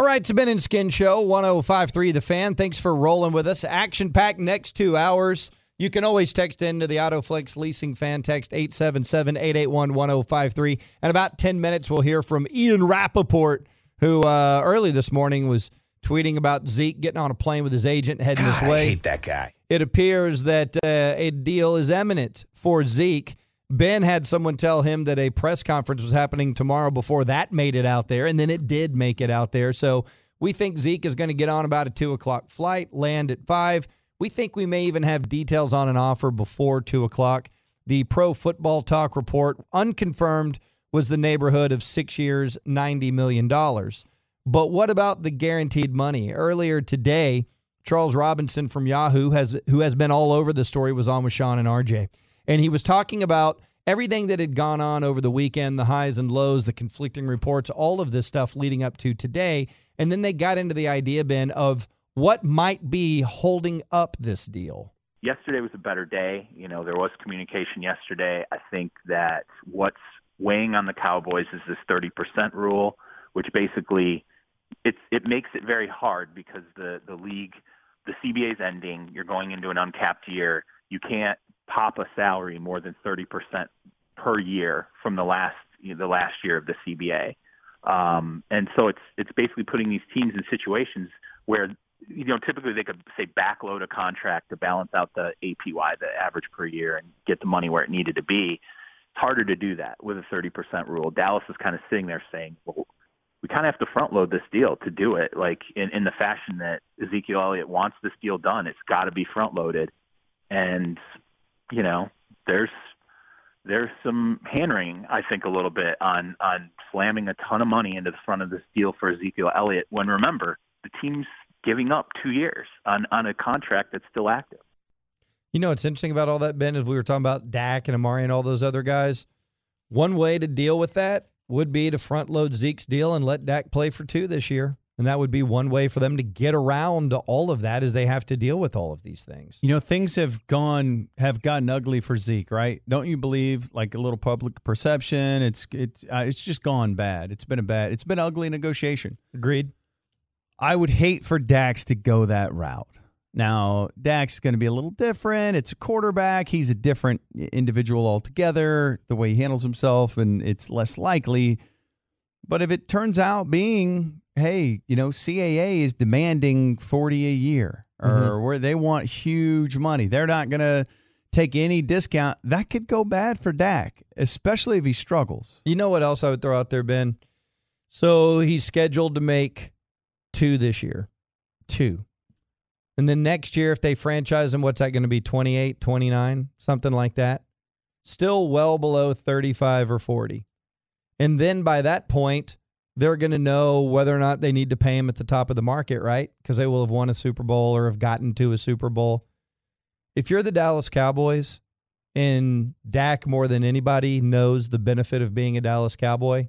All right, it's a Ben and Skin Show, 1053 The Fan. Thanks for rolling with us. Action packed next two hours. You can always text into the Autoflex Leasing Fan text 877 881 1053. In about 10 minutes, we'll hear from Ian Rapoport, who uh, early this morning was tweeting about Zeke getting on a plane with his agent heading God, this way. I hate that guy. It appears that uh, a deal is imminent for Zeke. Ben had someone tell him that a press conference was happening tomorrow before that made it out there, and then it did make it out there. So we think Zeke is going to get on about a two o'clock flight, land at five. We think we may even have details on an offer before two o'clock. The Pro Football Talk report, unconfirmed, was the neighborhood of six years, $90 million. But what about the guaranteed money? Earlier today, Charles Robinson from Yahoo has who has been all over the story was on with Shan and RJ. And he was talking about everything that had gone on over the weekend, the highs and lows, the conflicting reports, all of this stuff leading up to today. And then they got into the idea, Ben, of what might be holding up this deal. Yesterday was a better day. You know, there was communication yesterday. I think that what's weighing on the Cowboys is this 30% rule, which basically it's it makes it very hard because the the league the CBA is ending. You're going into an uncapped year. You can't pop a salary more than 30% per year from the last you know, the last year of the CBA. Um, and so it's it's basically putting these teams in situations where you know typically they could say backload a contract to balance out the APY, the average per year, and get the money where it needed to be. It's harder to do that with a 30% rule. Dallas is kind of sitting there saying, well, we kind of have to front load this deal to do it, like in, in the fashion that Ezekiel Elliott wants this deal done. It's got to be front loaded, and you know, there's there's some hand wringing, I think, a little bit on on slamming a ton of money into the front of this deal for Ezekiel Elliott. When remember, the team's giving up two years on on a contract that's still active. You know what's interesting about all that, Ben, is we were talking about Dak and Amari and all those other guys. One way to deal with that would be to front load Zeke's deal and let Dak play for two this year. And that would be one way for them to get around all of that is they have to deal with all of these things. You know, things have gone have gotten ugly for Zeke, right? Don't you believe? Like a little public perception, it's it's uh, it's just gone bad. It's been a bad. It's been ugly negotiation. Agreed. I would hate for Dax to go that route. Now, Dax is going to be a little different. It's a quarterback. He's a different individual altogether, the way he handles himself, and it's less likely. But if it turns out being, hey, you know, CAA is demanding 40 a year or Mhm. where they want huge money, they're not going to take any discount. That could go bad for Dak, especially if he struggles. You know what else I would throw out there, Ben? So he's scheduled to make two this year. Two. And then next year, if they franchise him, what's that going to be? 28, 29, something like that? Still well below 35 or 40. And then by that point, they're going to know whether or not they need to pay him at the top of the market, right? Because they will have won a Super Bowl or have gotten to a Super Bowl. If you're the Dallas Cowboys and Dak more than anybody knows the benefit of being a Dallas Cowboy,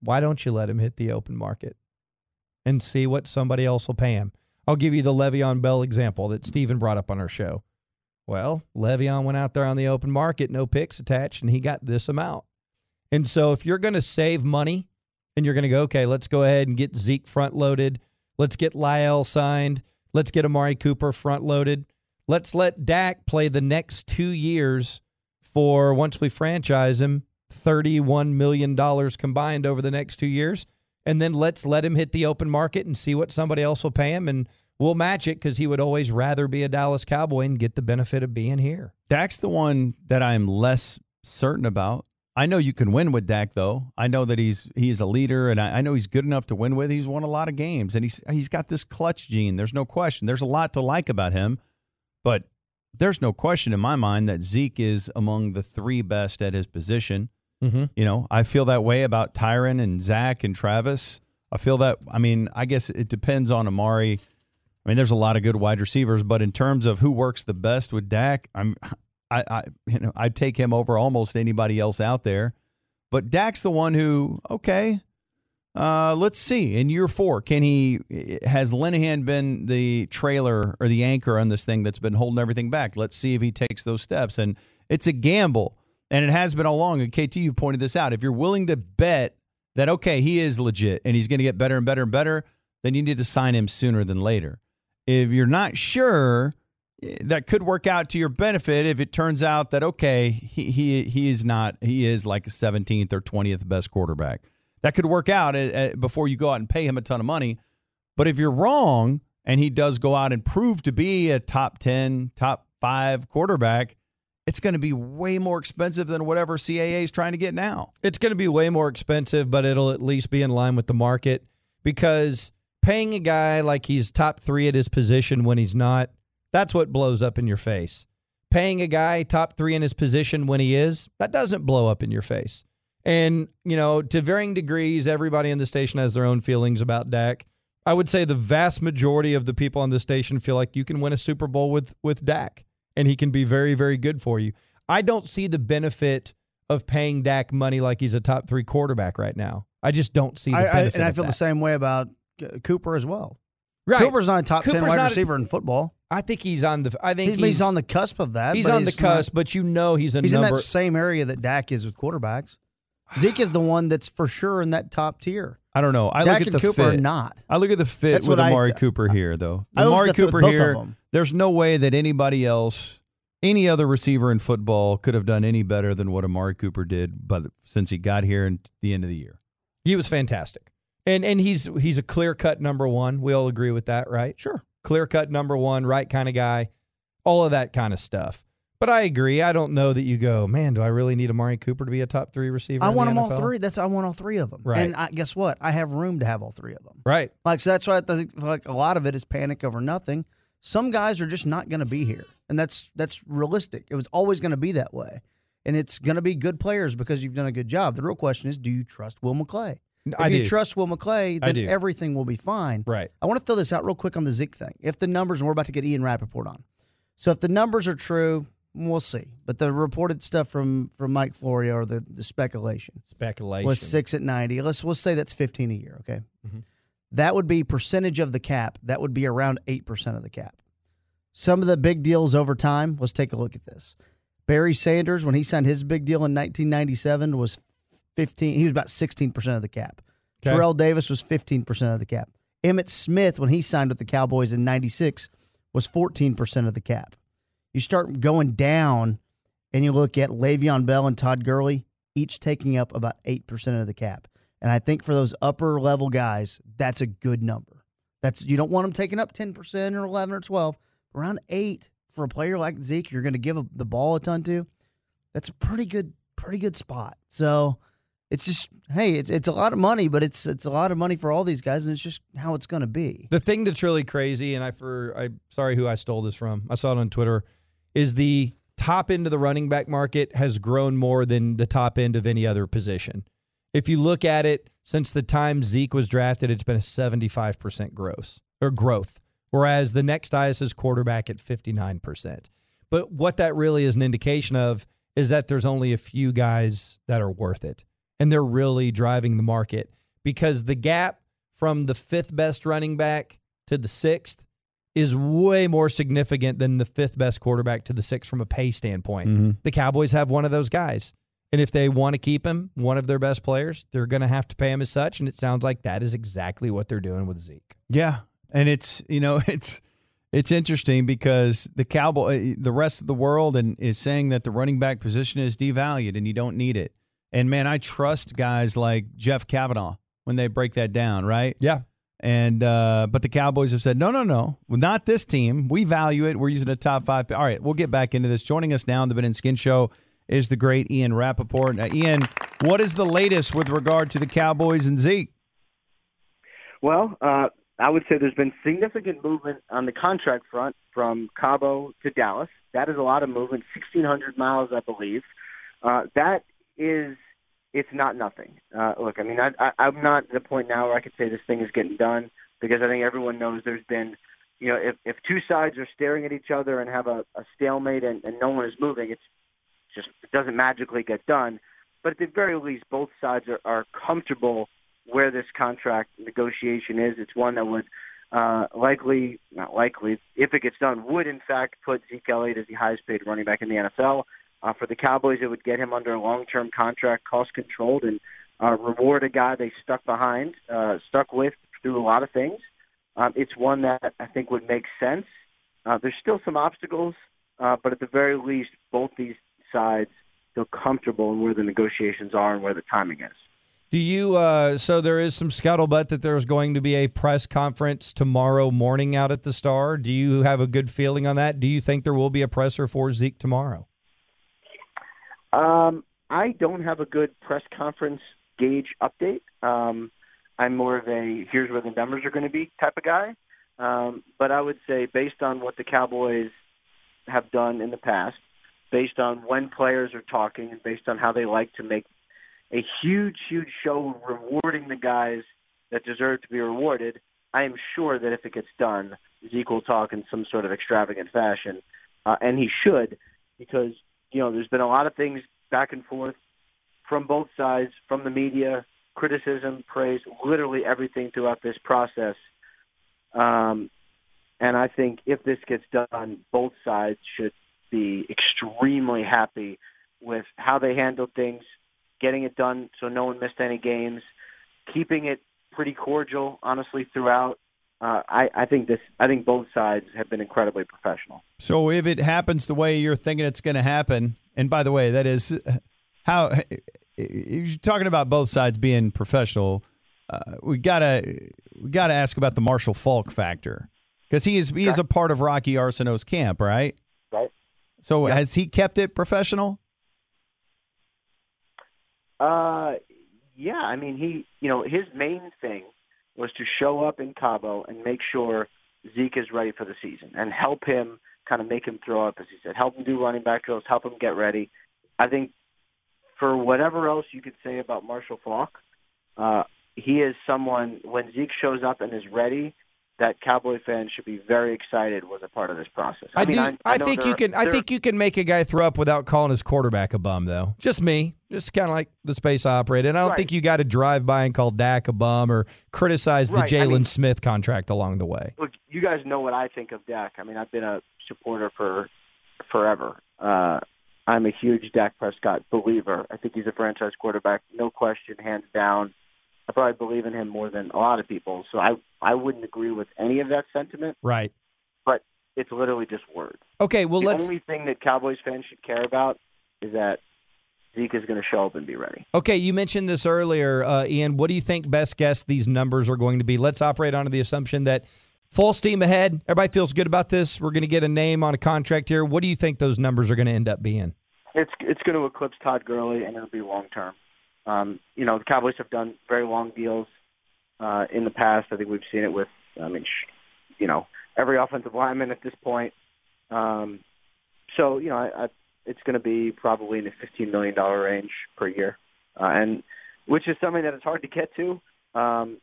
why don't you let him hit the open market and see what somebody else will pay him? I'll give you the Le'Veon Bell example that Steven brought up on our show. Well, Le'Veon went out there on the open market, no picks attached, and he got this amount. And so if you're going to save money and you're going to go, okay, let's go ahead and get Zeke front loaded. Let's get La'el signed. Let's get Amari Cooper front loaded. Let's let Dak play the next two years for once we franchise him, $31 million combined over the next two years. And then let's let him hit the open market and see what somebody else will pay him. And we'll match it because he would always rather be a Dallas Cowboy and get the benefit of being here. Dak's the one that I'm less certain about. I know you can win with Dak, though. I know that he's he's a leader, and I, I know he's good enough to win with. He's won a lot of games, and he's he's got this clutch gene. There's no question. There's a lot to like about him, but there's no question in my mind that Zeke is among the three best at his position. Mm-hmm. You know, I feel that way about Tyron and Zach and Travis. I feel that. I mean, I guess it depends on Amari. I mean, there's a lot of good wide receivers, but in terms of who works the best with Dak, I'm, I, I, you know, I'd take him over almost anybody else out there. But Dak's the one who, okay, uh, let's see. In year four, can he? Has Linehan been the trailer or the anchor on this thing that's been holding everything back? Let's see if he takes those steps. And it's a gamble, and it has been all along. And KT, you pointed this out. If you're willing to bet that okay, he is legit and he's going to get better and better and better, then you need to sign him sooner than later. If you're not sure, that could work out to your benefit if it turns out that okay, he he he is not he is like a 17th or 20th best quarterback. That could work out eh, eh, before you go out and pay him a ton of money. But if you're wrong and he does go out and prove to be a top 10, top 5 quarterback, it's going to be way more expensive than whatever CAA is trying to get now. It's going to be way more expensive, but it'll at least be in line with the market because paying a guy like he's top three at his position when he's not, that's what blows up in your face. Paying a guy top three in his position when he is, that doesn't blow up in your face. And, you know, to varying degrees, everybody in the station has their own feelings about Dak. I would say the vast majority of the people on the station feel like you can win a Super Bowl with with Dak and he can be very, very good for you. I don't see the benefit of paying Dak money like he's a top three quarterback right now. I just don't see the I, I, and I feel that. the same way about Cooper as well. Right. Cooper's not a top ten wide not a- receiver in football. I think he's on the. I think He's, he's, he's on the cusp of that. He's on the not- cusp, but you know he's a he's in that same area that Dak is with quarterbacks. Zeke is the one that's for sure in that top tier. I don't know. I Dak look at and the Cooper fit. are not. I look at the fit That's with what I Amari Cooper here, though. I Amari at the fit with Cooper here. There's no way that anybody else, any other receiver in football, could have done any better than what Amari Cooper did. But since he got here at the end of the year, he was fantastic, and and he's he's a clear cut number one. We all agree with that, right? Sure, clear cut number one, right kind of guy, all of that kind of stuff. But I agree. I don't know that you go, man. Do I really need Amari Cooper to be a top three receiver? I want the them all three. That's I want all three of them. Right. And I, guess what? I have room to have all three of them. Right. Like so that's why I think like a lot of it is panic over nothing. Some guys are just not going to be here, and that's that's realistic. It was always going to be that way, and it's going to be good players because you've done a good job. The real question is, do you trust Will McClay? If I you do. trust Will McClay, then everything will be fine. Right. I want to throw this out real quick on the Zeke thing. If the numbers, and we're about to get Ian Rapoport on. So if the numbers are true, we'll see. But the reported stuff from from Mike Florio or the, the speculation Speculation. was six at ninety. Let's we'll say that's fifteen a year. Okay, Mhm. that would be percentage of the cap. That would be around eight percent of the cap. Some of the big deals over time. Let's take a look at this. Barry Sanders, when he signed his big deal in 1997, was 15. He was about 16 percent of the cap. Okay. Terrell Davis was 15 percent of the cap. Emmitt Smith, when he signed with the Cowboys in '96, was 14 percent of the cap. You start going down, and you look at Le'Veon Bell and Todd Gurley, each taking up about eight percent of the cap. And I think for those upper level guys, that's a good number. That's you don't want them taking up 10 percent or 11 or 12. Around eight for a player like Zeke, you're going to give a, the ball a ton to. That's a pretty good, pretty good spot. So it's just hey, it's it's a lot of money, but it's it's a lot of money for all these guys, and it's just how it's going to be. The thing that's really crazy, and I for I sorry who I stole this from. I saw it on Twitter, is the top end of the running back market has grown more than the top end of any other position. If you look at it since the time Zeke was drafted, it's been a 75% growth or growth. Whereas the next highest is quarterback at 59%. But what that really is an indication of is that there's only a few guys that are worth it. And they're really driving the market because the gap from the fifth best running back to the sixth is way more significant than the fifth best quarterback to the sixth from a pay standpoint. Mm-hmm. The Cowboys have one of those guys. And if they want to keep him, one of their best players, they're going to have to pay him as such. And it sounds like that is exactly what they're doing with Zeke. Yeah, and it's you know it's it's interesting because the cowboy, the rest of the world, and is saying that the running back position is devalued and you don't need it. And man, I trust guys like Jeff Kavanaugh when they break that down, right? Yeah. And uh, but the Cowboys have said no, no, no, not this team. We value it. We're using a top five. All right, we'll get back into this. Joining us now on the Ben and Skin Show is the great Ian Rapoport. Now, Ian, what is the latest with regard to the Cowboys and Zeke? Well, uh, I would say there's been significant movement on the contract front from Cabo to Dallas. That is a lot of movement, 1,600 miles, I believe. Uh, that is, it's not nothing. Uh, look, I mean, I, I, I'm not at the point now where I could say this thing is getting done because I think everyone knows there's been, you know, if, if two sides are staring at each other and have a, a stalemate and, and no one is moving, it's just it doesn't magically get done. But at the very least, both sides are, are comfortable where this contract negotiation is. It's one that would uh, likely, not likely, if it gets done, would in fact put Zeke Elliott as the highest paid running back in the NFL. Uh, for the Cowboys, it would get him under a long-term contract, cost controlled, and uh, reward a guy they stuck behind, uh, stuck with through a lot of things. Um, it's one that I think would make sense. Uh, there's still some obstacles, uh, but at the very least, both these sides feel comfortable in where the negotiations are and where the timing is. Do you? Uh, so there is some scuttlebutt that there's going to be a press conference tomorrow morning out at the Star. Do you have a good feeling on that? Do you think there will be a presser for Zeke tomorrow? Um, I don't have a good press conference gauge update. Um, I'm more of a here's where the numbers are going to be type of guy. Um, but I would say based on what the Cowboys have done in the past, based on when players are talking, and based on how they like to make a huge, huge show rewarding the guys that deserve to be rewarded, I am sure that if it gets done, Zeke will talk in some sort of extravagant fashion, uh, and he should, because you know there's been a lot of things back and forth from both sides, from the media, criticism, praise, literally everything throughout this process. Um, and I think if this gets done, both sides should be extremely happy with how they handled things, getting it done so no one missed any games, keeping it pretty cordial, honestly, throughout. Uh, I, I think this. I think both sides have been incredibly professional. So if it happens the way you're thinking it's going to happen, and by the way, that is how you're talking about both sides being professional. Uh, we gotta we gotta ask about the Marshall Faulk factor because he is he is a part of Rocky Arceneaux's camp, right? Right. So has he kept it professional? Uh, yeah. I mean, he, you know, his main thing was to show up in Cabo and make sure Zeke is ready for the season and help him kind of make him throw up, as he said, help him do running back drills, help him get ready. I think for whatever else you could say about Marshall Faulk, uh, he is someone when Zeke shows up and is ready that Cowboy fans should be very excited was a part of this process. I, mean, do. I, I, know think you can. I think you can make a guy throw up without calling his quarterback a bum, though. Just me. Just kind of like the space operator. And I don't Right. think you got to drive by and call Dak a bum or criticize the Right, I Jaylon mean- Smith contract along the way. look, you guys know what I think of Dak. I mean, I've been a supporter for forever. Uh, I'm a huge Dak Prescott believer. I think he's a franchise quarterback, no question, hands down. I probably believe in him more than a lot of people. So I I wouldn't agree with any of that sentiment, Right. but it's literally just words. Okay. Well, the let's. only thing that Cowboys fans should care about is that Zeke is going to show up and be ready. Okay, you mentioned this earlier, uh, Ian. What do you think best guess these numbers are going to be? Let's operate under the assumption that full steam ahead. Everybody feels good about this. We're going to get a name on a contract here. What do you think those numbers are going to end up being? It's it's going to eclipse Todd Gurley, and it'll be long term. Um, you know, the Cowboys have done very long deals uh, in the past. I think we've seen it with, I mean, you know, every offensive lineman at this point. Um, so you know, I, I, it's going to be probably in the fifteen million dollar range per year, uh, and which is something that it's hard to get to. Um,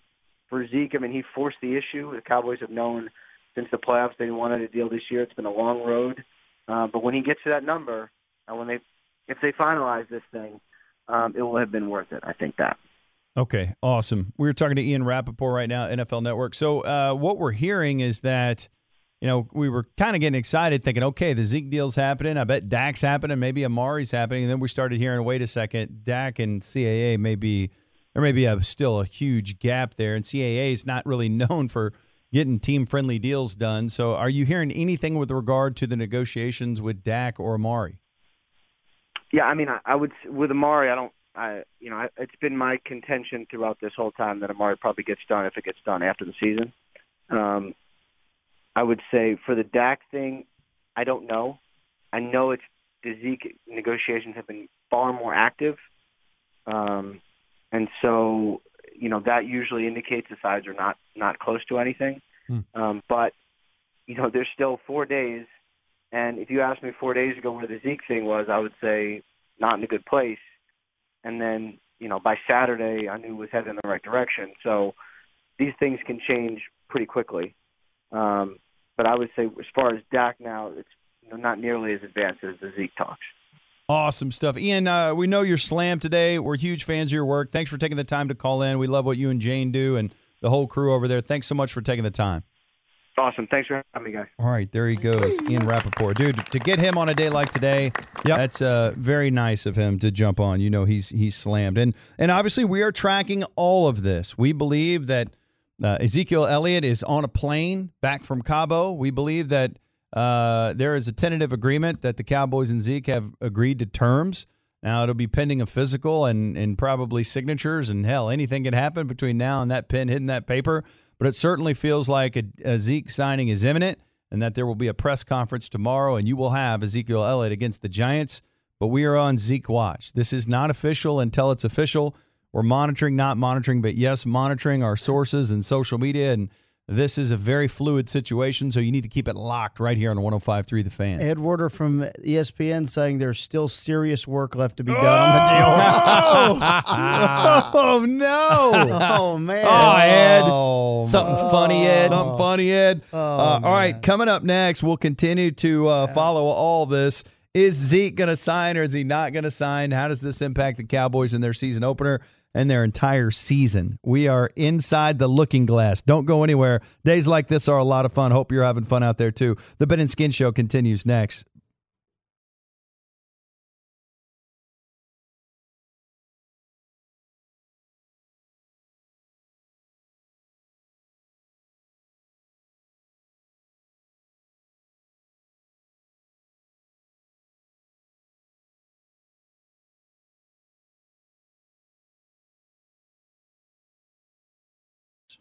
for Zeke, I mean, he forced the issue. The Cowboys have known since the playoffs they wanted a deal this year. It's been a long road, uh, but when he gets to that number, uh, when they if they finalize this thing, um, it will have been worth it. I think that. Okay, awesome. We're talking to Ian Rapoport right now, NFL Network. So, uh, what we're hearing is that, you know, we were kind of getting excited, thinking, okay, the Zeke deal's happening. I bet Dak's happening. Maybe Amari's happening. And then we started hearing, wait a second, Dak and CAA may be, there may be a, still a huge gap there. And CAA is not really known for getting team friendly deals done. So, are you hearing anything with regard to the negotiations with Dak or Amari? Yeah, I mean, I, I would with Amari. I don't. I you know, I, it's been my contention throughout this whole time that Amari probably gets done if it gets done after the season. Um, I would say for the Dak thing, I don't know. I know it's the Zeke negotiations have been far more active, um, and so you know that usually indicates the sides are not not close to anything. Hmm. Um, but you know, there's still four days and if you asked me four days ago where the Zeke thing was, I would say not in a good place. And then, you know, by Saturday, I knew it was headed in the right direction. So these things can change pretty quickly. Um, but I would say, as far as Dak now, it's not nearly as advanced as the Zeke talks. Awesome stuff. Ian, uh, we know you're slammed today. We're huge fans of your work. Thanks for taking the time to call in. We love what you and Jane do and the whole crew over there. Thanks so much for taking the time. Awesome. Thanks for having me, guys. All right, there he goes, Ian Rapoport. Dude, to get him on a day like today, Yep. that's uh, very nice of him to jump on. You know, he's he's slammed. And and obviously we are tracking all of this. We believe that uh, Ezekiel Elliott is on a plane back from Cabo. We believe that uh, there is a tentative agreement that the Cowboys and Zeke have agreed to terms. Now it'll be pending a physical and and probably signatures and hell, anything can happen between now and that pen hitting that paper. But it certainly feels like a, a Zeke signing is imminent, and that there will be a press conference tomorrow, and you will have Ezekiel Elliott against the Giants. But we are on Zeke watch. This is not official until it's official. We're monitoring, not monitoring, but yes, monitoring our sources and social media. And this is a very fluid situation, so you need to keep it locked right here on 105.3 The Fan. Ed Werder from ESPN saying there's still serious work left to be done on the deal. oh no! oh man. Oh, Ed. Oh, Something funny, Ed. Something funny, Ed. Oh, Uh, all right, coming up next, we'll continue to uh, follow all this. Is Zeke going to sign or is he not going to sign? How does this impact the Cowboys in their season opener and their entire season? We are inside the looking glass. Don't go anywhere. Days like this are a lot of fun. Hope you're having fun out there too. The Ben and Skin Show continues next.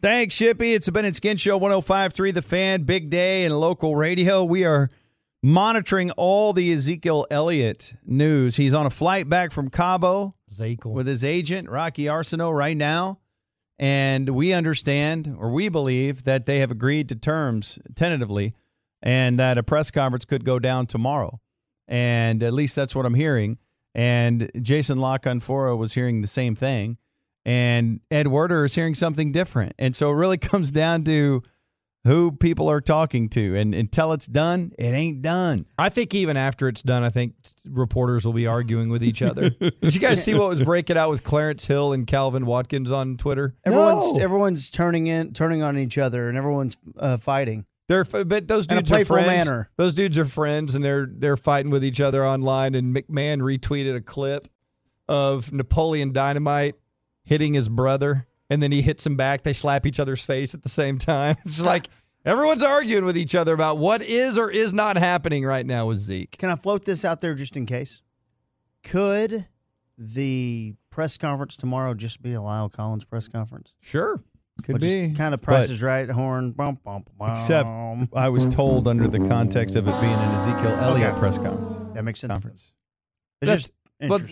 Thanks, Shippy. It's the Ben and Skin Show 1053 The Fan, big day in local radio. We are monitoring all the Ezekiel Elliott news. He's on a flight back from Cabo Ezekiel. with his agent, Rocky Arceneaux, right now. And we understand, or we believe, that they have agreed to terms tentatively and that a press conference could go down tomorrow. And at least that's what I'm hearing. And Jason La Canfora was hearing the same thing. And Ed Werder is hearing something different. And so it really comes down to who people are talking to. And until it's done, it ain't done. I think even after it's done, I think reporters will be arguing with each other. Did you guys see what was breaking out with Clarence Hill and Calvin Watkins on Twitter? Everyone's No. everyone's turning in turning on each other and everyone's uh, fighting. They're but those In a dudes are friends. manner. Those dudes are friends, and they're they're fighting with each other online. And McMahon retweeted a clip of Napoleon Dynamite hitting his brother, and then he hits him back. They slap each other's face at the same time. It's like everyone's arguing with each other about what is or is not happening right now with Zeke. Can I float this out there just in case? Could the press conference tomorrow just be a La'el Collins press conference? Sure. Could be. kind of prices right horn. Bum, bum, bum, Except. I was told under the context of it being an Ezekiel Elliott Okay. press conference. that makes sense. conference. It's That's- just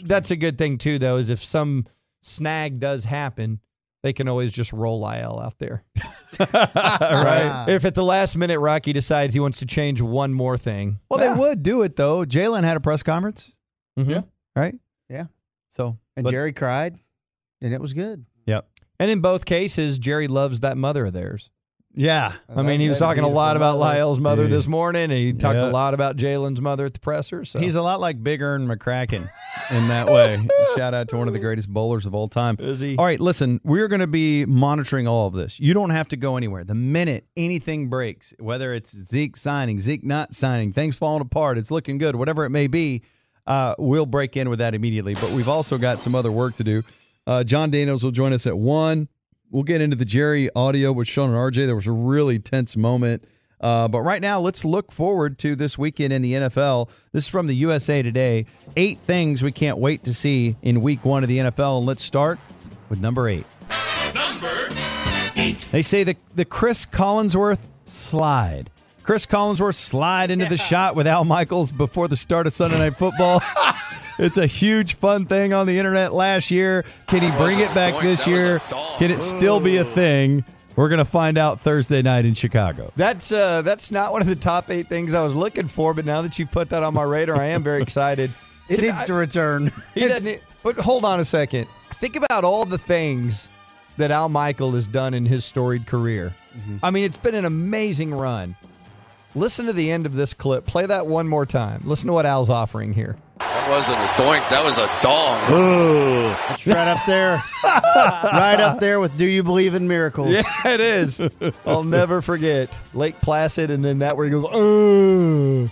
But that's a good thing too, though, is if some snag does happen, they can always just roll IL out there. right. If at the last minute Rocky decides he wants to change one more thing, Well, they would do it though. Jaylon had a press conference, mm-hmm. Yeah. right? Yeah. So, and but- Jerry cried, and it was good. Yep. And in both cases, Jerry loves that mother of theirs. Yeah. I mean, he was talking a lot about. La'el's mother this morning, and he talked Yeah. a lot about Jaylon's mother at the presser. So He's a lot like Big Ern McCracken in that way. Shout out to one of the greatest bowlers of all time. Is he? All right, listen, we're going to be monitoring all of this. You don't have to go anywhere. The minute anything breaks, whether it's Zeke signing, Zeke not signing, things falling apart, it's looking good, whatever it may be, uh, we'll break in with that immediately. But we've also got some other work to do. Uh, John Daniels will join us at one. We'll get into the Jerry audio with Shan and RJ. There was a really tense moment. Uh, but right now, let's look forward to this weekend in the NFL. This is from the USA Today. Eight things we can't wait to see in week one of the NFL. And let's start with number eight. Number eight. They say the, the Chris Collinsworth slide. Chris Collinsworth slide into the shot with Al Michaels before the start of Sunday Night Football. it's a huge fun thing on the internet last year. Can he bring it back this year? Can it still be a thing? We're going to find out Thursday night in Chicago. That's uh, that's not one of the top eight things I was looking for, but now that you've put that on my radar, I am very excited. It needs to return. He doesn't. need- But hold on a second. Think about all the things that Al Michael has done in his storied career. I mean, it's been an amazing run. Listen to the end of this clip. Play that one more time. Listen to what Al's offering here. That wasn't a doink. That was a dong. Ooh, it's right up there, right up there with "Do you believe in miracles?" Yeah, it is. I'll never forget Lake Placid, and then that where he goes, "Oh."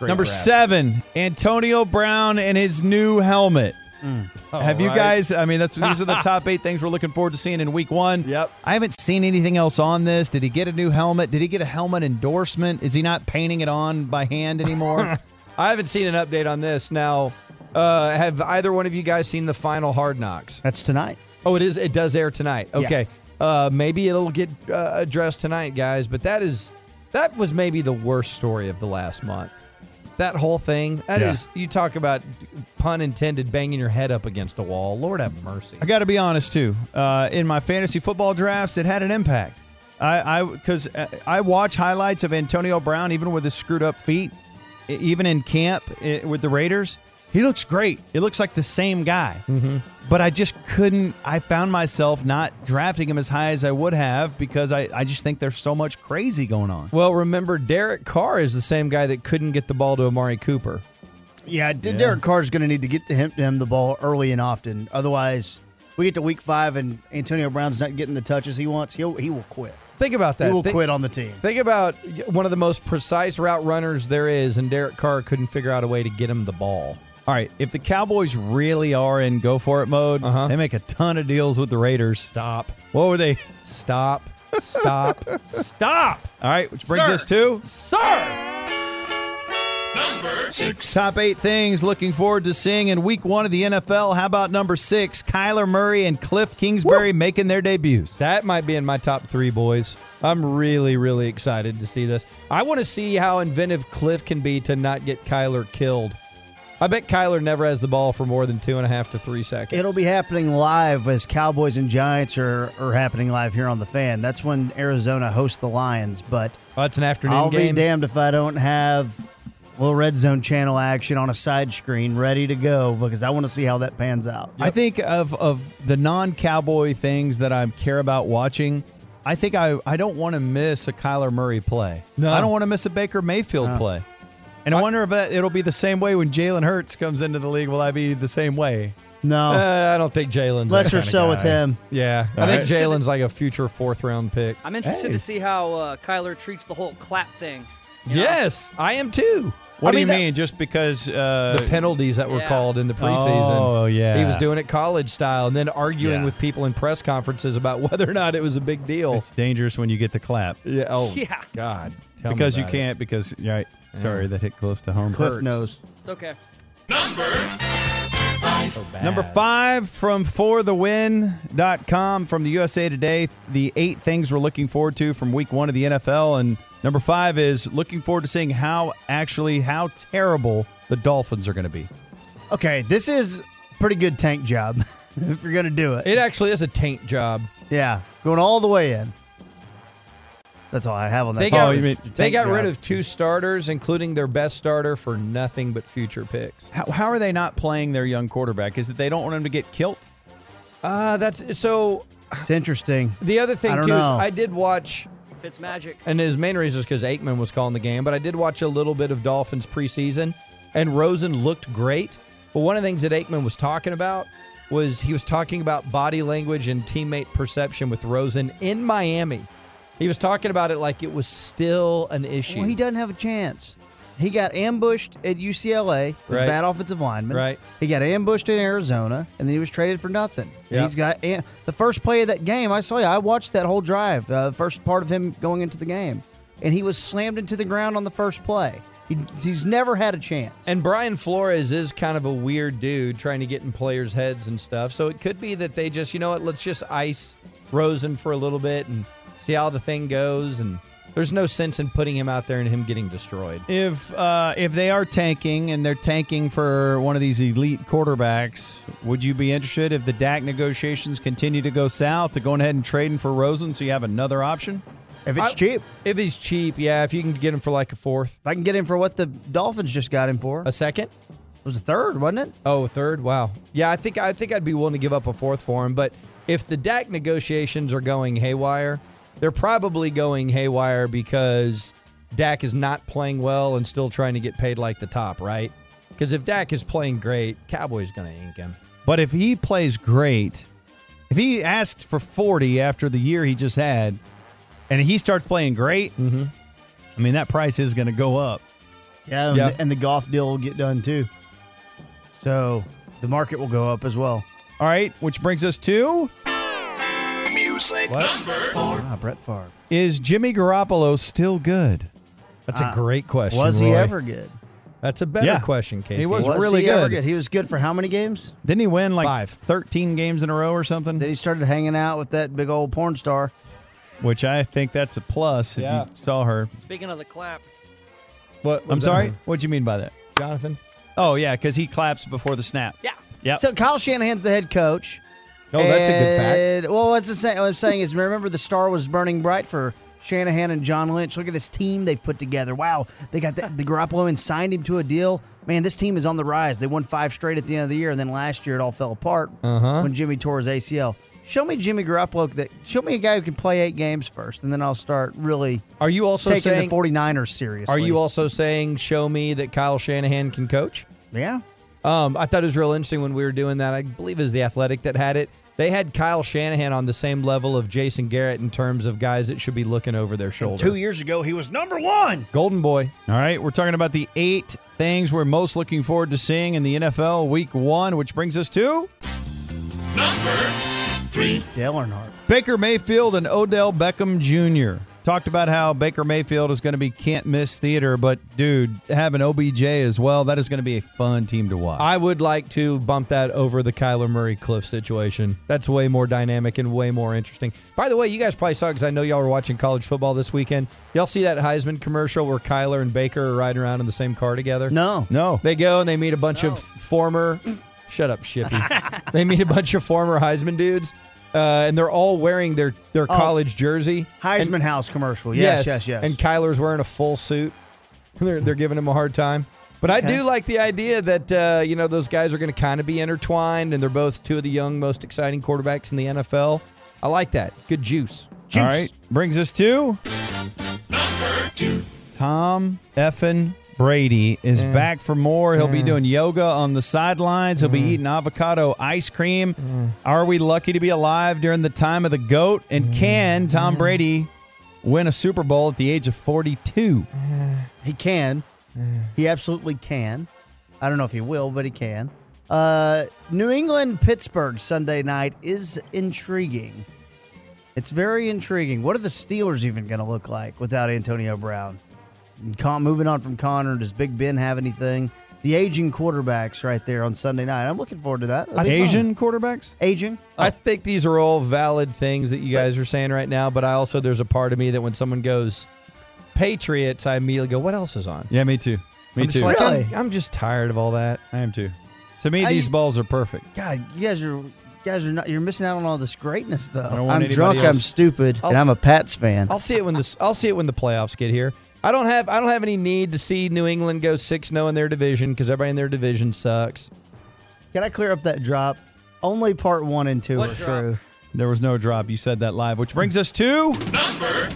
Number seven, Antonio Brown and his new helmet. Have you right. guys? I mean, that's these are the top eight things we're looking forward to seeing in Week One. Yep. I haven't seen anything else on this. Did he get a new helmet? Did he get a helmet endorsement? Is he not painting it on by hand anymore? I haven't seen an update on this. Now, uh, have either one of you guys seen the final Hard Knocks? That's tonight. Oh, it is. It does air tonight. Yeah. Okay. Uh, maybe it'll get uh, addressed tonight, guys. But that is that was maybe the worst story of the last month. That whole thing. That is. Yeah. You talk about pun intended, banging your head up against a wall. Lord have mercy. I got to be honest too. Uh, in my fantasy football drafts, it had an impact. I because I, I watch highlights of Antonio Brown, even with his screwed up feet, even in camp eh, with the Raiders. He looks great. It looks like the same guy. Mm-hmm. But I just couldn't. I found myself not drafting him as high as I would have because I, I just think there's so much crazy going on. Well, remember Derek Carr is the same guy that couldn't get the ball to Amari Cooper. Yeah, D- Derek Carr's going to need to get to him, him the ball early and often. Otherwise, we get to week five and Antonio Brown's not getting the touches he wants. He'll he will quit. Think about that. He will Think- quit on the team. Think about one of the most precise route runners there is, and Derek Carr couldn't figure out a way to get him the ball. All right, if the Cowboys really are in go for it mode, Uh-huh. they make a ton of deals with the Raiders. Stop. What were they? Stop. Stop. Stop. All right, which brings Sir. us to Sir. Number six. top eight things looking forward to seeing in week one of the NFL. How about number six, Kyler Murray and Cliff Kingsbury making their debuts? That might be in my top three, boys. I'm really, really excited to see this. I want to see how inventive Cliff can be to not get Kyler killed. I bet Kyler never has the ball for more than two and a half to three seconds. It'll be happening live as Cowboys and Giants are, are happening live here on the fan. That's when Arizona hosts the Lions. But Oh, it's an afternoon I'll game. be damned if I don't have a little red zone channel action on a side screen ready to go because I want to see how that pans out. I think of of the non-cowboy things that I care about watching. I think I, I don't want to miss a Kyler Murray play. No. I don't want to miss a Baker Mayfield play. And I wonder if it'll be the same way when Jalen Hurts comes into the league. Will I be the same way? No, Uh, I don't think Jalen's that lesser kinda so with him. Yeah, I All think. Jalen's like a future fourth round pick. I'm interested Hey. to see how uh, Kyler treats the whole clap thing. you know? Yes, I am too. What I do you that- mean? Just because uh, the penalties that were Yeah. called in the preseason. Oh, yeah. He was doing it college style and then arguing Yeah. with people in press conferences about whether or not it was a big deal. it's dangerous when you get the clap yeah. Oh, Yeah. God. Tell because you about it. can't because right. Sorry, that hit close to home. Cliff Hurts. knows. It's okay. Number five from forthewin.com from the USA Today. The eight things we're looking forward to from week one of the NFL. And number five is looking forward to seeing how actually how terrible the Dolphins are going to be. Okay, this is pretty good tank job if you're gonna do it. It actually is a taint job. Yeah, going all the way in. That's all I have on that. They got, Oh, you mean- they tank got job. rid of two starters, including their best starter, for nothing but future picks. How, how are they not playing their young quarterback? Is it they don't want him to get killed? Uh, that's so. It's interesting. The other thing I too know. is I did watch Fitz magic. And his main reason is because Aikman was calling the game, but I did watch a little bit of Dolphins preseason, and Rosen looked great. But one of the things that Aikman was talking about was he was talking about body language and teammate perception with Rosen in Miami. He was talking about it like it was still an issue. Well, he doesn't have a chance. He got ambushed at UCLA with Right. bad offensive lineman. Right. He got ambushed in Arizona, and then he was traded for nothing. Yeah. He's got and the first play of that game. I saw you. I watched that whole drive. Uh, first part of him going into the game, and he was slammed into the ground on the first play. He, he's never had a chance. And Brian Flores is kind of a weird dude trying to get in players' heads and stuff. So it could be that they just, you know what, let's just ice Rosen for a little bit and see how the thing goes. And there's no sense in putting him out there and him getting destroyed. If uh, if they are tanking and they're tanking for one of these elite quarterbacks, would you be interested if the Dak negotiations continue to go south to going ahead and trading for Rosen so you have another option? if it's I- cheap, If he's cheap, yeah, if you can get him for like a fourth, if I can get him for what the Dolphins just got him for, a second? it second. was a third, wasn't it? Oh, a third. Wow. Yeah, I think I think I'd be willing to give up a fourth for him. But if the Dak negotiations are going haywire, they're probably going haywire because Dak is not playing well and still trying to get paid like the top, right? Because if Dak is playing great, Cowboys going to ink him. But if he plays great, if he asked for 40 after the year he just had, and he starts playing great, mm-hmm. I mean, that price is going to go up. Yeah, and, Yeah. The, and the Goff deal will get done too. So the market will go up as well. All right, which brings us to Ah, Brett Favre. is Jimmy Garoppolo still good? That's a Uh, great question. Was he Roy. ever good? That's a better Yeah. question, Casey. He was Was really he ever good. He was good for how many games? Didn't he win like Five. 13 games in a row or something? Then he started hanging out with that big old porn star. Which I think that's a plus if Yeah. you saw her. Speaking of the clap, What I'm was sorry? that? What do you mean by that? Jonathan. Oh, yeah, because he claps before the snap. yeah. Yep. So Kyle Shanahan's the head coach. Oh, that's a good fact. Well, what's the saying? What I'm saying is, remember the star was burning bright for Shanahan and John Lynch. Look at this team they've put together. Wow, they got the, the Garoppolo and signed him to a deal. Man, this team is on the rise. They won five straight at the end of the year, and then last year it all fell apart Uh-huh. when Jimmy tore his ACL. Show me Jimmy Garoppolo. That show me a guy who can play eight games first, and then I'll start really Are you also taking saying? the 49ers seriously. are you also saying? Show me that Kyle Shanahan can coach. Yeah. Um, I thought it was real interesting when we were doing that. I believe it was the Athletic that had it. They had Kyle Shanahan on the same level of Jason Garrett in terms of guys that should be looking over their shoulder. Two years ago, he was number one. Golden Boy. All right, we're talking about the eight things we're most looking forward to seeing in the NFL week one, which brings us to number three, Dale Earnhardt. Baker Mayfield and Odell Beckham Jr. Talked about how Baker Mayfield is going to be can't miss theater, but dude, having OBJ as well, that is going to be a fun team to watch. I would like to bump that over the Kyler Murray Cliff situation. That's way more dynamic and way more interesting. By the way, you guys probably saw because I know y'all were watching college football this weekend. Y'all see that Heisman commercial where Kyler and Baker are riding around in the same car together? No. no, They go and they meet a bunch of former. Shut up, Shippy. they meet a bunch of former Heisman dudes, uh, and they're all wearing their their college jersey. Heisman And- House commercial. Yes, yes, yes. And Kyler's wearing a full suit. They're they're giving him a hard time. But I do like the idea that uh, you know those guys are going to kind of be intertwined, and they're both two of the young, most exciting quarterbacks in the NFL. I like that. Good juice. Juice. All right, brings us to Tom effin Brady is back for more. He'll be doing yoga on the sidelines. He'll be mm. eating avocado ice cream. Mm. Are we lucky to be alive during the time of the goat? And mm. can Tom Brady win a Super Bowl at the age of 42? He can. He absolutely can. I don't know if he will, but he can. Uh, New England Pittsburgh Sunday night is intriguing. It's very intriguing. What are the Steelers even going to look like without Antonio Brown? Con- moving on from Connor, does Big Ben have anything? The aging quarterbacks right there on Sunday night. I'm looking forward to that. That'll fun. Asian quarterbacks? aging. I think these are all valid things that you guys are saying right now, but I also there's a part of me that when someone goes Patriots, I immediately go, "What else is on?" Yeah, me too. Me I'm just too. like, Really? I'm, I'm just tired of all that. I am too. To me, I- these balls are perfect. God, you guys are you guys are not. You're missing out on all this greatness, though. don't want I'm anybody drunk. I'm else- stupid, I'll and I'm a Pats fan. I'll see it when the I'll see it when the playoffs get here. I don't have I don't have any need to see New England go six 0 in their division because everybody in their division sucks. Can I clear up that drop? Only part one and two What are drop? true. There was no drop. You said that live, which brings us to number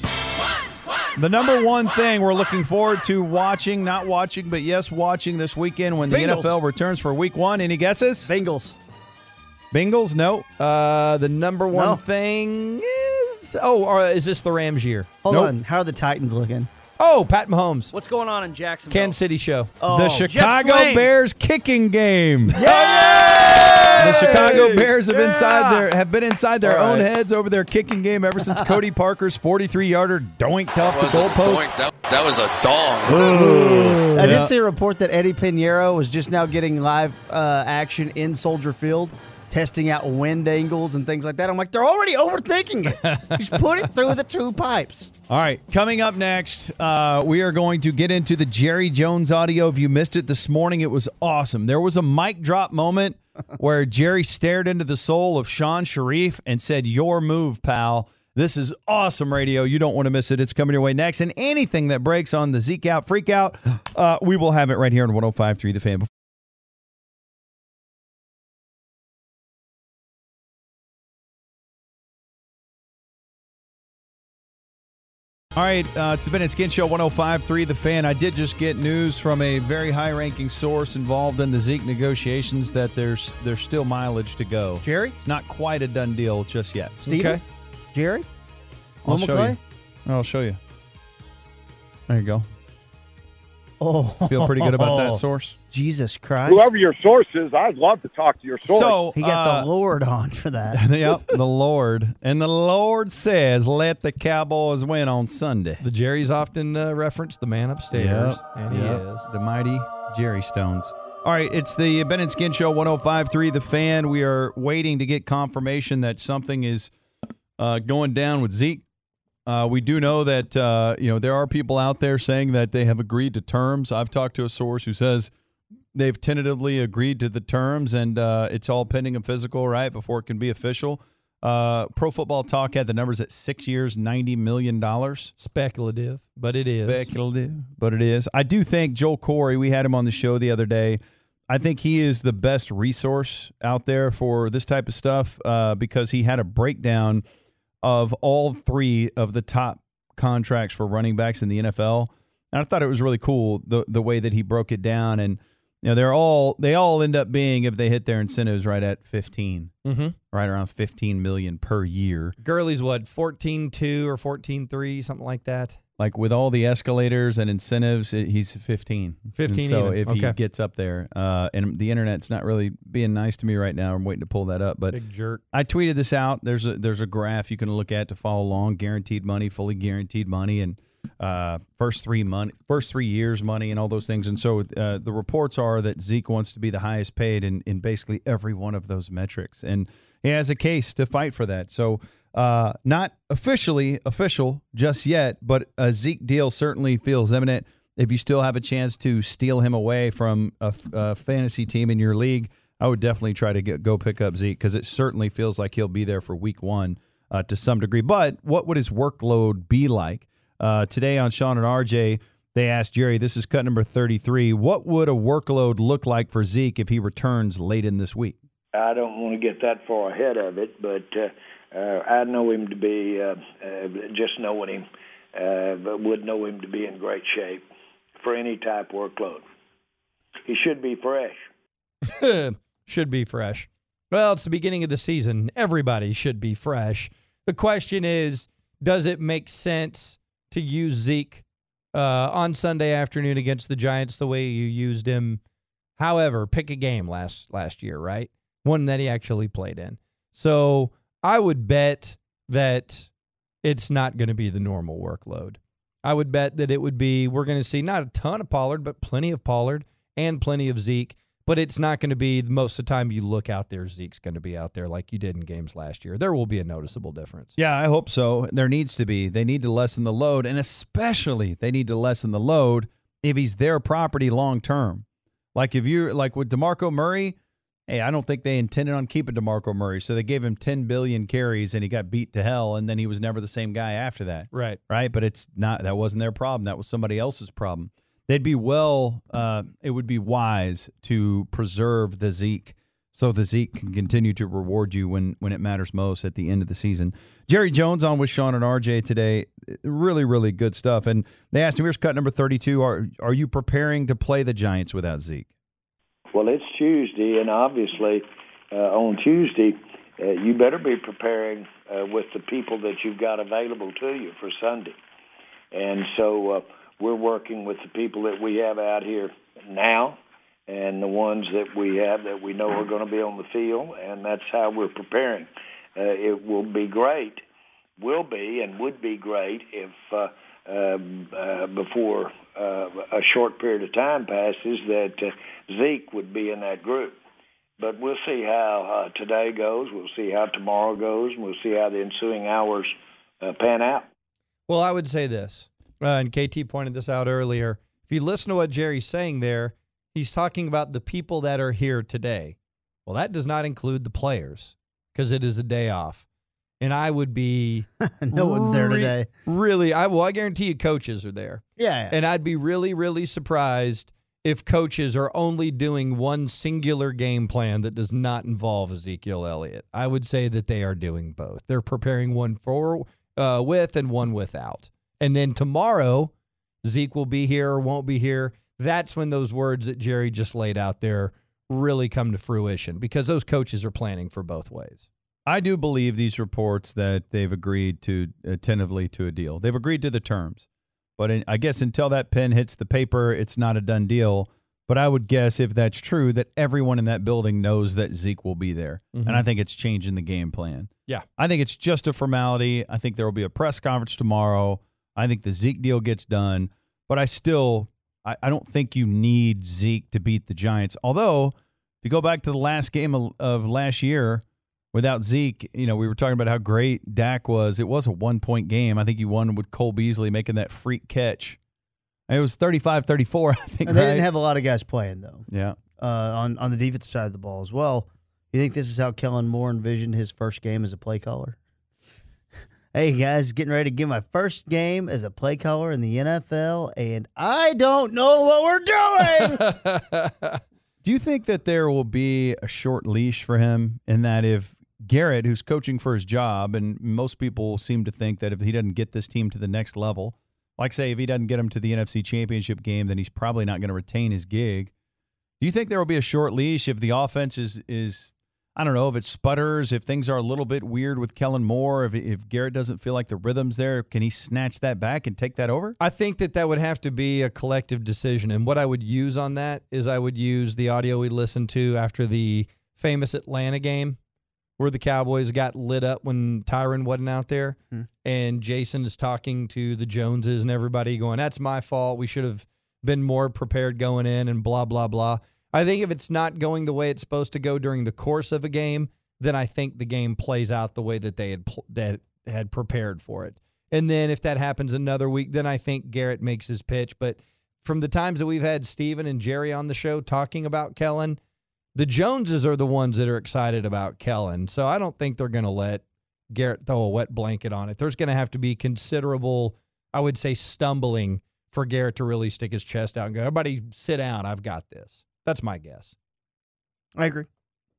the number one thing we're looking forward to watching, not watching, but yes, watching this weekend when the Bengals. NFL returns for Week One. Any guesses? Bengals. Bengals? No. Uh, the number one No. thing is oh, or is this the Rams year? Hold Nope. on. How are the Titans looking? Oh, Pat Mahomes, What's going on in Jacksonville? Kansas City show. Oh, the Chicago Bears kicking game. The Chicago Bears have inside their have been inside their All own right. heads over their kicking game ever since Cody Parkey's 43-yarder doinked off the That was a goalpost. That, that was a dong. I Yeah. did see a report that Eddy Piñeiro was just now getting live uh, action in Soldier Field, testing out wind angles and things like that. I'm like, they're already overthinking it. Just put it through the two pipes. All right, coming up next, uh, we are going to get into the Jerry Jones audio. If you missed it this morning, it was awesome. There was a mic drop moment where Jerry stared into the soul of Shan Shariff and said, Your move, pal. This is awesome radio. You don't want to miss it. It's coming your way next. And anything that breaks on the Zeke Out Freak Out, uh, we will have it right here on 1053 The Fan. All right, uh, it's the Ben and Skin Show 105.3 The Fan. I did just get news from a very high-ranking source involved in the Zeke negotiations that there's there's still mileage to go. Jerry? It's not quite a done deal just yet. Steve? Okay. Jerry? I'll Will show McClay? you. I'll show you. There you go. Oh, Feel pretty good about that source. Jesus Christ. Whoever your source is, I'd love to talk to your source. So he got uh, the Lord on for that. yep, the Lord and the Lord says, "Let the Cowboys win on Sunday." The Jerry's often uh, referenced the man upstairs, Yep, and he yep. is. the mighty Jerry Stones. All right, it's the Ben and Skin Show 105.3 The Fan. We are waiting to get confirmation that something is uh, going down with Zeke. Uh, we do know that uh, you know there are people out there saying that they have agreed to terms. I've talked to a source who says they've tentatively agreed to the terms, and uh, it's all pending a physical right before it can be official. Uh, Pro Football Talk had the numbers at six years, ninety million dollars. Speculative, but it is. Speculative, but it is. I do think Joel Corry, we had him on the show the other day. I think he is the best resource out there for this type of stuff uh, because he had a breakdown of all three of the top contracts for running backs in the NFL. And I thought it was really cool the the way that he broke it down. And you know, they're all they all end up being if they hit their incentives right at fifteen, Mm-hmm. right around fifteen million per year. Gurley's what, 14-2 or 14-3, something like that? Like with all the escalators and incentives, it, he's 15. 15 And so even. if he gets up there, uh, and the internet's not really being nice to me right now. I'm waiting to pull that up, but Big jerk. I tweeted this out. There's a there's a graph you can look at to follow along. Guaranteed money, fully guaranteed money, and uh, first three money, first three years money, and all those things. And so uh, the reports are that Zeke wants to be the highest paid in in basically every one of those metrics, and he has a case to fight for that. So. Uh, not officially official just yet, but a Zeke deal certainly feels imminent. If you still have a chance to steal him away from a fantasy team in your league, I would definitely try to get, go pick up Zeke because it certainly feels like he'll be there for week one uh, to some degree. But what would his workload be like? Uh, today on Shan and RJ, they asked Jerry, this is cut number 33. What would a workload look like for Zeke if he returns late in this week? I don't want to get that far ahead of it, but uh, I know him to be uh, uh, just knowing him, uh, but would know him to be in great shape for any type workload. He should be fresh. should be fresh. Well, it's the beginning of the season. Everybody should be fresh. The question is, does it make sense to use Zeke uh, on Sunday afternoon against the Giants the way you used him? However, pick a game last last year, right? One that he actually played in. So I would bet that it's not going to be the normal workload. I would bet that it would be we're going to see not a ton of Pollard, but plenty of Pollard and plenty of Zeke. But it's not going to be most of the time you look out there, Zeke's going to be out there like you did in games last year. There will be a noticeable difference. Yeah, I hope so. There needs to be. They need to lessen the load, and especially they need to lessen the load if he's their property long term. Like if you're like with DeMarco Murray, hey, I don't think they intended on keeping DeMarco Murray, so they gave him 10 billion carries and he got beat to hell, and then he was never the same guy after that. Right. Right, but it's not that wasn't their problem. That was somebody else's problem. They'd be well. Uh, it would be wise to preserve the Zeke so the Zeke can continue to reward you when when it matters most at the end of the season. Jerry Jones on with Shan and RJ today. Really, really good stuff. And they asked him, here's cut number 32. Are, are you preparing to play the Giants without Zeke? Well, it's Tuesday, and obviously uh, on Tuesday, uh, you better be preparing uh, with the people that you've got available to you for Sunday. And so uh, we're working with the people that we have out here now and the ones that we have that we know are going to be on the field, and that's how we're preparing. Uh, it will be great, will be, and would be great if uh, before uh, a short period of time passes that uh, Zeke would be in that group. But we'll see how uh, today goes. We'll see how tomorrow goes, and we'll see how the ensuing hours uh, pan out. Well, I would say this, uh, and KT pointed this out earlier. If you listen to what Jerry's saying there, he's talking about the people that are here today. Well, that does not include the players because it is a day off. And I would be no one's there re- today. Really, I well, I guarantee you coaches are there. Yeah. And I'd be really, really surprised if coaches are only doing one singular game plan that does not involve Ezekiel Elliott. I would say that they are doing both. They're preparing one for uh, with and one without. And then tomorrow, Zeke will be here or won't be here. That's when those words that Jerry just laid out there really come to fruition because those coaches are planning for both ways. I do believe these reports that they've agreed to attentively to a deal. They've agreed to the terms, but in, I guess until that pen hits the paper, it's not a done deal. But I would guess if that's true, that everyone in that building knows that Zeke will be there, Mhm. and I think it's changing the game plan. Yeah. I think it's just a formality. I think there will be a press conference tomorrow. I think the Zeke deal gets done, but I still I, I don't think you need Zeke to beat the Giants. Although, if you go back to the last game of, of last year, without Zeke, you know, we were talking about how great Dak was. It was a one point game. I think he won with Cole Beasley making that freak catch. And It was 35 34, I think. And they right? didn't have a lot of guys playing though. Yeah. Uh, on on the defensive side of the ball as well. You think this is how Kellen Moore envisioned his first game as a play caller? hey guys, getting ready to get my first game as a play caller in the NFL, and I don't know what we're doing. Do you think that there will be a short leash for him in that if Garrett, who's coaching for his job, and most people seem to think that if he doesn't get this team to the next level, like say if he doesn't get him to the NFC Championship game, then he's probably not going to retain his gig. Do you think there will be a short leash if the offense is is I don't know if it sputters, if things are a little bit weird with Kellen Moore, if if Garrett doesn't feel like the rhythm's there, can he snatch that back and take that over? I think that that would have to be a collective decision. And what I would use on that is I would use the audio we listened to after the famous Atlanta game where the Cowboys got lit up when Tyron wasn't out there. Hmm. And Jason is talking to the Joneses and everybody going, That's my fault. We should have been more prepared going in and blah, blah, blah. I think if it's not going the way it's supposed to go during the course of a game, then I think the game plays out the way that they had pl- that had prepared for it. And then if that happens another week, then I think Garrett makes his pitch. But from the times that we've had Stephen and Jerry on the show talking about Kellen, the Joneses are the ones that are excited about Kellen. So I don't think they're going to let Garrett throw a wet blanket on it. There's going to have to be considerable, I would say, stumbling for Garrett to really stick his chest out and go, everybody sit down. I've got this. That's my guess. I agree.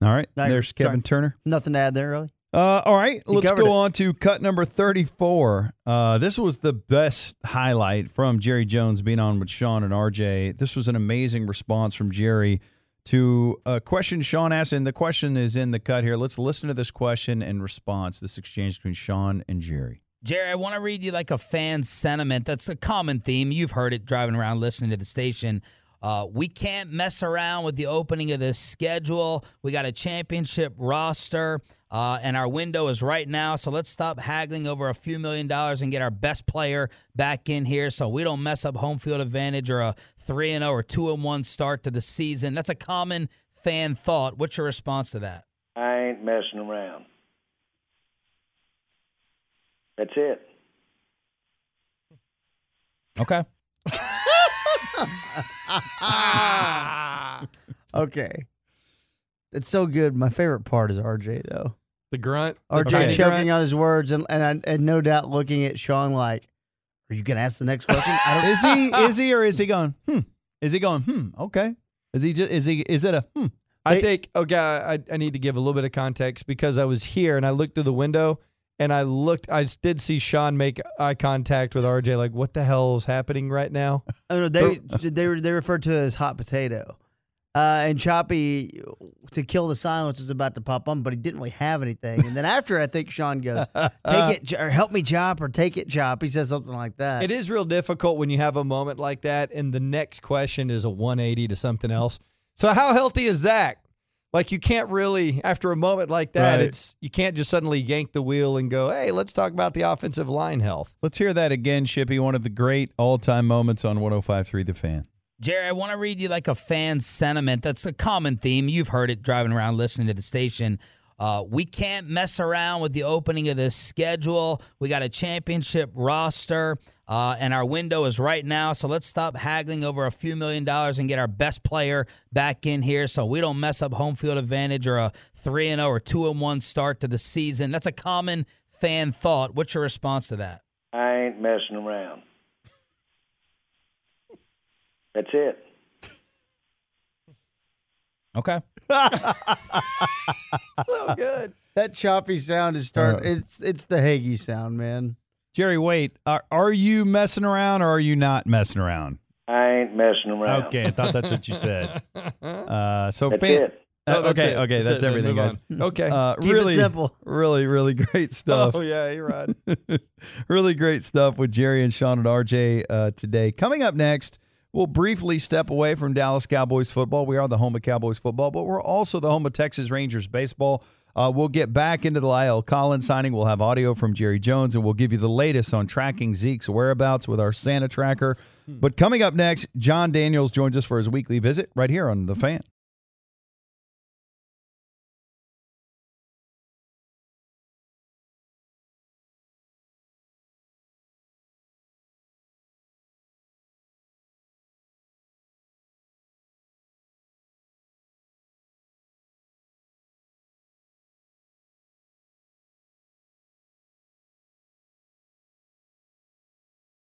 All right. I agree. There's Kevin Sorry. Turner. Nothing to add there, really. Uh, all right, You let's go it. on to cut number 34. Uh, this was the best highlight from Jerry Jones being on with Shan and RJ. This was an amazing response from Jerry to a question Shan asked, and the question is in the cut here. Let's listen to this question and response, this exchange between Shan and Jerry. Jerry, I want to read you like a fan sentiment. That's a common theme. You've heard it driving around listening to the station. Uh, we can't mess around with the opening of this schedule. We got a championship roster, uh, and our window is right now. So let's stop haggling over a few million dollars and get our best player back in here, so we don't mess up home field advantage or a three and zero or two and one start to the season. That's a common fan thought. What's your response to that? I ain't messing around. That's it. Okay. okay. It's so good. My favorite part is RJ though. The grunt. the RJ tiny choking grunt. on his words and and, I, and no doubt looking at Shan like, "Are you gonna ask the next question?" I don't. Is he? is he? Or is he going? Hmm. Is he going? Hmm. Okay. Is he? Just, is he? Is it a? Hmm. I think okay. I, I need to give a little bit of context because I was here and I looked through the window and I looked. I did see Shan make eye contact with RJ. Like, what the hell is happening right now? Oh, no, they they were they referred to it as hot potato. Uh, and Choppy, to kill the silence, is about to pop on, but he didn't really have anything. And then after, I think Shan goes, "Take it, or help me, Chop, or take it, Chop." He says something like that. It is real difficult when you have a moment like that, and the next question is a 180 to something else. So, how healthy is Zack? Like, you can't really, after a moment like that, Right. it's you can't just suddenly yank the wheel and go, "Hey, let's talk about the offensive line health." Let's hear that again, Shippy. One of the great all-time moments on 105.3 The Fan. Jerry, I want to read you like a fan sentiment. That's a common theme. You've heard it driving around listening to the station. Uh, we can't mess around with the opening of this schedule. We got a championship roster, uh, and our window is right now. So let's stop haggling over a few million dollars and get our best player back in here, so we don't mess up home field advantage or a three and zero or two and one start to the season. That's a common fan thought. What's your response to that? I ain't messing around. That's it. Okay. So good. that choppy sound is starting. it's it's the Hagee sound, man. Jerry, wait. Are, are you messing around or are you not messing around? I ain't messing around. Okay, I thought that's what you said. Uh, so That's fan- it. Uh, that's okay, it. okay, That's that's, it, everything, guys. Okay. Uh, Keep it really simple. Really, really great stuff. Oh yeah, you're right. really great stuff with Jerry and Shan and RJ uh, today. Coming up next, we'll briefly step away from Dallas Cowboys football. We are the home of Cowboys football, but we're also the home of Texas Rangers baseball. Uh, we'll get back into the La'el Collins signing. We'll have audio from Jerry Jones, and we'll give you the latest on tracking Zeke's whereabouts with our Santa tracker. But coming up next, Jon Daniels joins us for his weekly visit right here on The Fan.